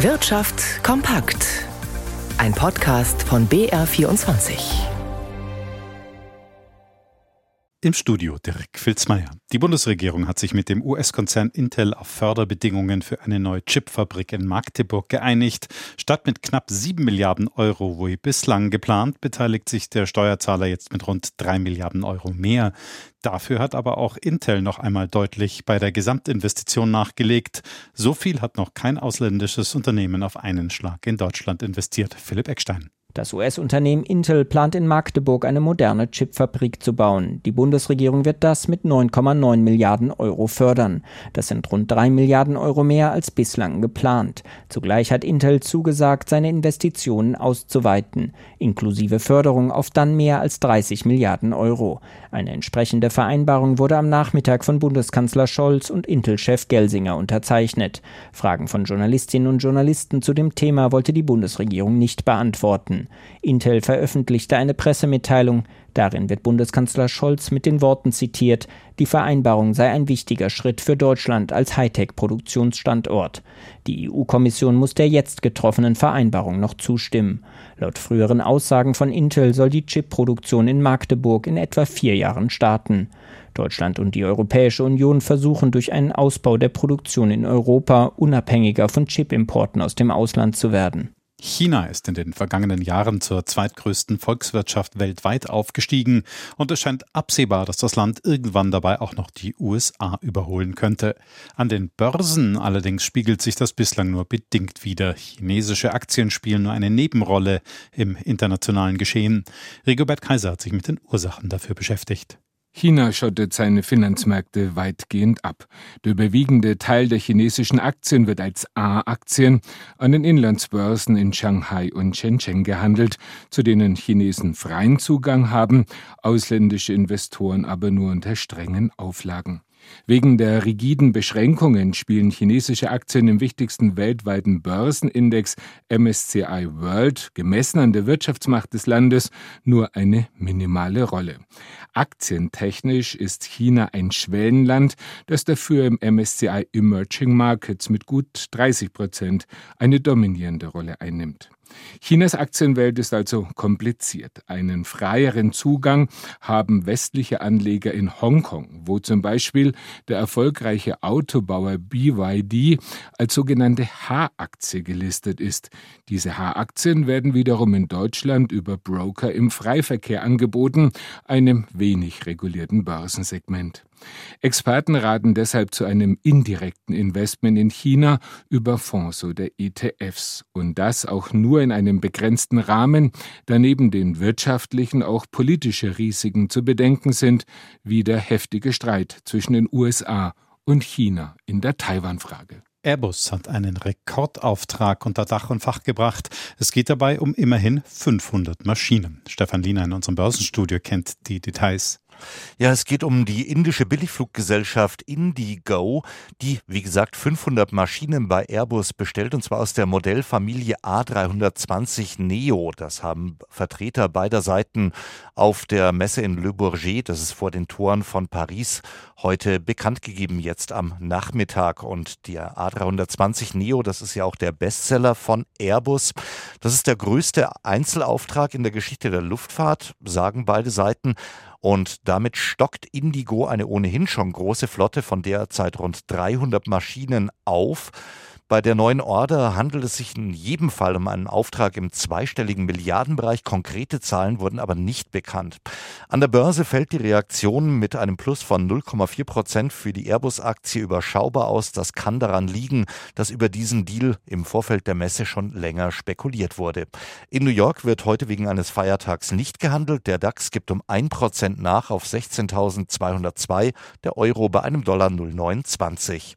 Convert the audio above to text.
Wirtschaft kompakt. Ein Podcast von BR24. Im Studio Dirk Filzmeier. Die Bundesregierung hat sich mit dem US-Konzern Intel auf Förderbedingungen für eine neue Chipfabrik in Magdeburg geeinigt. Statt mit knapp 7 Milliarden Euro wie bislang geplant, beteiligt sich der Steuerzahler jetzt mit rund 3 Milliarden Euro mehr. Dafür hat aber auch Intel noch einmal deutlich bei der Gesamtinvestition nachgelegt. So viel hat noch kein ausländisches Unternehmen auf einen Schlag in Deutschland investiert. Philipp Eckstein. Das US-Unternehmen Intel plant in Magdeburg eine moderne Chipfabrik zu bauen. Die Bundesregierung wird das mit 9,9 Milliarden Euro fördern. Das sind rund 3 Milliarden Euro mehr als bislang geplant. Zugleich hat Intel zugesagt, seine Investitionen auszuweiten, inklusive Förderung auf dann mehr als 30 Milliarden Euro. Eine entsprechende Vereinbarung wurde am Nachmittag von Bundeskanzler Scholz und Intel-Chef Gelsinger unterzeichnet. Fragen von Journalistinnen und Journalisten zu dem Thema wollte die Bundesregierung nicht beantworten. Intel veröffentlichte eine Pressemitteilung. Darin wird Bundeskanzler Scholz mit den Worten zitiert, die Vereinbarung sei ein wichtiger Schritt für Deutschland als Hightech-Produktionsstandort. Die EU-Kommission muss der jetzt getroffenen Vereinbarung noch zustimmen. Laut früheren Aussagen von Intel soll die Chipproduktion in Magdeburg in etwa vier Jahren starten. Deutschland und die Europäische Union versuchen durch einen Ausbau der Produktion in Europa unabhängiger von Chipimporten aus dem Ausland zu werden. China ist in den vergangenen Jahren zur zweitgrößten Volkswirtschaft weltweit aufgestiegen und es scheint absehbar, dass das Land irgendwann dabei auch noch die USA überholen könnte. An den Börsen allerdings spiegelt sich das bislang nur bedingt wider. Chinesische Aktien spielen nur eine Nebenrolle im internationalen Geschehen. Rigobert Kaiser hat sich mit den Ursachen dafür beschäftigt. China schottet seine Finanzmärkte weitgehend ab. Der überwiegende Teil der chinesischen Aktien wird als A-Aktien an den Inlandsbörsen in Shanghai und Shenzhen gehandelt, zu denen Chinesen freien Zugang haben, ausländische Investoren aber nur unter strengen Auflagen. Wegen der rigiden Beschränkungen spielen chinesische Aktien im wichtigsten weltweiten Börsenindex MSCI World, gemessen an der Wirtschaftsmacht des Landes, nur eine minimale Rolle. Aktientechnisch ist China ein Schwellenland, das dafür im MSCI Emerging Markets mit gut 30 Prozent eine dominierende Rolle einnimmt. Chinas Aktienwelt ist also kompliziert. Einen freieren Zugang haben westliche Anleger in Hongkong, wo zum Beispiel der erfolgreiche Autobauer BYD als sogenannte H-Aktie gelistet ist. Diese H-Aktien werden wiederum in Deutschland über Broker im Freiverkehr angeboten, einem wenig regulierten Börsensegment. Experten raten deshalb zu einem indirekten Investment in China über Fonds oder ETFs und das auch nur in einem begrenzten Rahmen, da neben den wirtschaftlichen auch politische Risiken zu bedenken sind, wie der heftige Streit zwischen den USA und China in der Taiwan-Frage. Airbus hat einen Rekordauftrag unter Dach und Fach gebracht. Es geht dabei um immerhin 500 Maschinen. Stefan Liener in unserem Börsenstudio kennt die Details. Ja, es geht um die indische Billigfluggesellschaft Indigo, die, wie gesagt, 500 Maschinen bei Airbus bestellt, und zwar aus der Modellfamilie A320 Neo. Das haben Vertreter beider Seiten auf der Messe in Le Bourget, das ist vor den Toren von Paris, heute bekannt gegeben, jetzt am Nachmittag. Und der A320 Neo, das ist ja auch der Bestseller von Airbus. Das ist der größte Einzelauftrag in der Geschichte der Luftfahrt, sagen beide Seiten. Und damit stockt Indigo eine ohnehin schon große Flotte von derzeit rund 300 Maschinen auf. Bei der neuen Order handelt es sich in jedem Fall um einen Auftrag im zweistelligen Milliardenbereich. Konkrete Zahlen wurden aber nicht bekannt. An der Börse fällt die Reaktion mit einem Plus von 0,4 Prozent für die Airbus-Aktie überschaubar aus. Das kann daran liegen, dass über diesen Deal im Vorfeld der Messe schon länger spekuliert wurde. In New York wird heute wegen eines Feiertags nicht gehandelt. Der DAX gibt um 1 Prozent nach auf 16.202, der Euro bei einem Dollar 0,29.